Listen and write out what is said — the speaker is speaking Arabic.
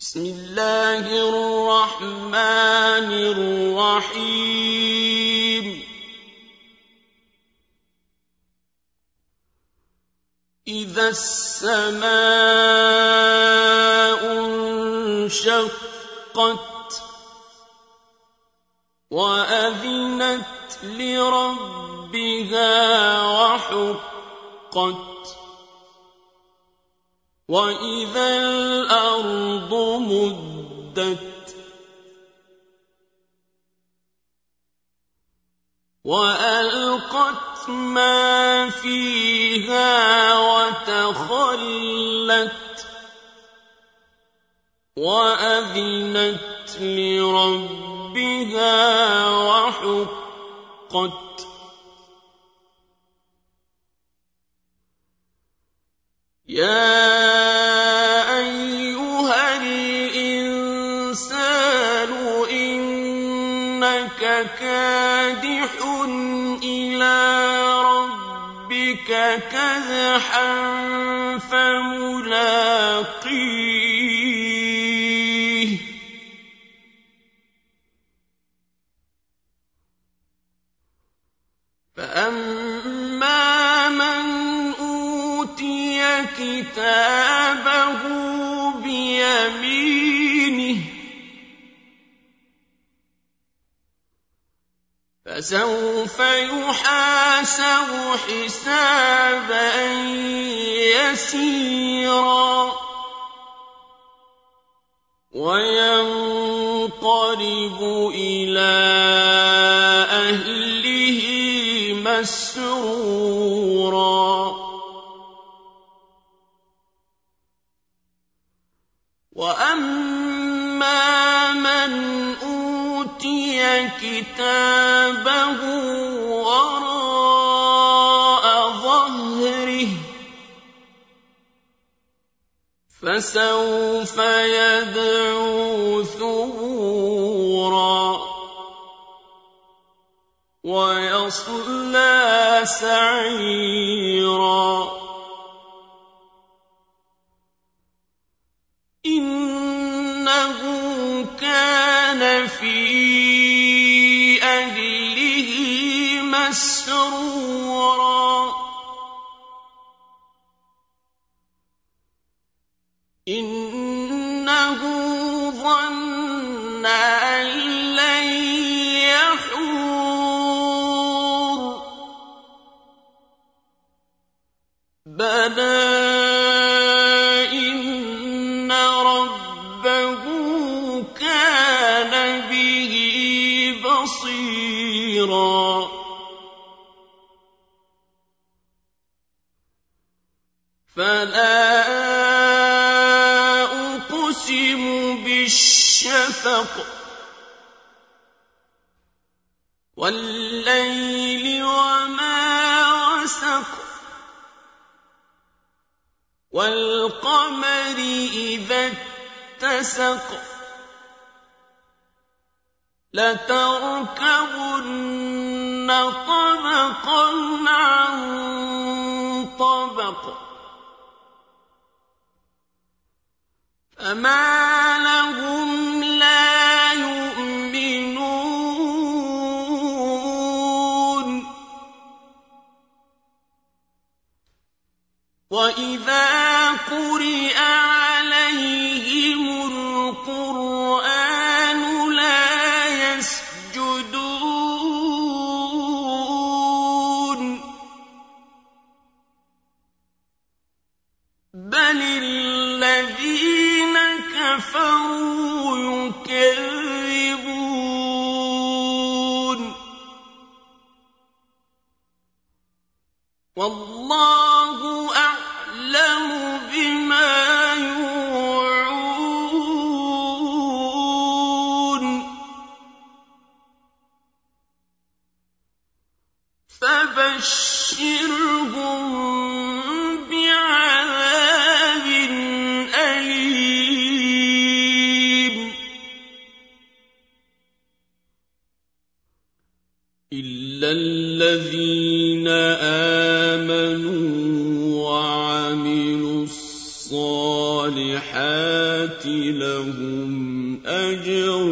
بسم الله الرحمن الرحيم. إذا السماء انشقت وأذنت لربها وحقت وإذا مدت وألقت ما فيها وتخلت وأذنت لربها وحقت يا كادح إلى ربك كدحا فملاقيه. فأما من كِتَابَهُ بِيَمِينِهِ فَسَوْفَ يُحَاسَبُ حِسَابًا يَسِيرًا وَيَنقَلِبُ إِلَىٰ أَهْلِهِ مَسْرُورًا وَأَمَّا كِتَابَهُ وَرَاءَ ظَهْرِهِ. فَسَوْفَ يَدْعُو ثُبُورًا وَيَصْلَىٰ سَعِيرًا. مَسْرُورًا إِنَّهُ ظَنَّ أَن لَّن يَحُورَ. بَلَىٰ بصيرا. فلا أقسم بالشفق والليل وما وسق والقمر إذا اتسق لَتَرْكَبُنَّ طَبَقًا عَن طَبَقٍ فَمَا لَهُمْ لَا يُؤْمِنُونَ وَإِذَا قُرِئَ عَلَيْهِمُ وَاللَّهُ أَعْلَمُ بِمَا يُوعُونَ. فَبَشِّرْهُم إِلَّا الَّذِينَ آمَنُوا وَعَمِلُوا الصَّالِحَاتِ لَهُمْ أَجْرٌ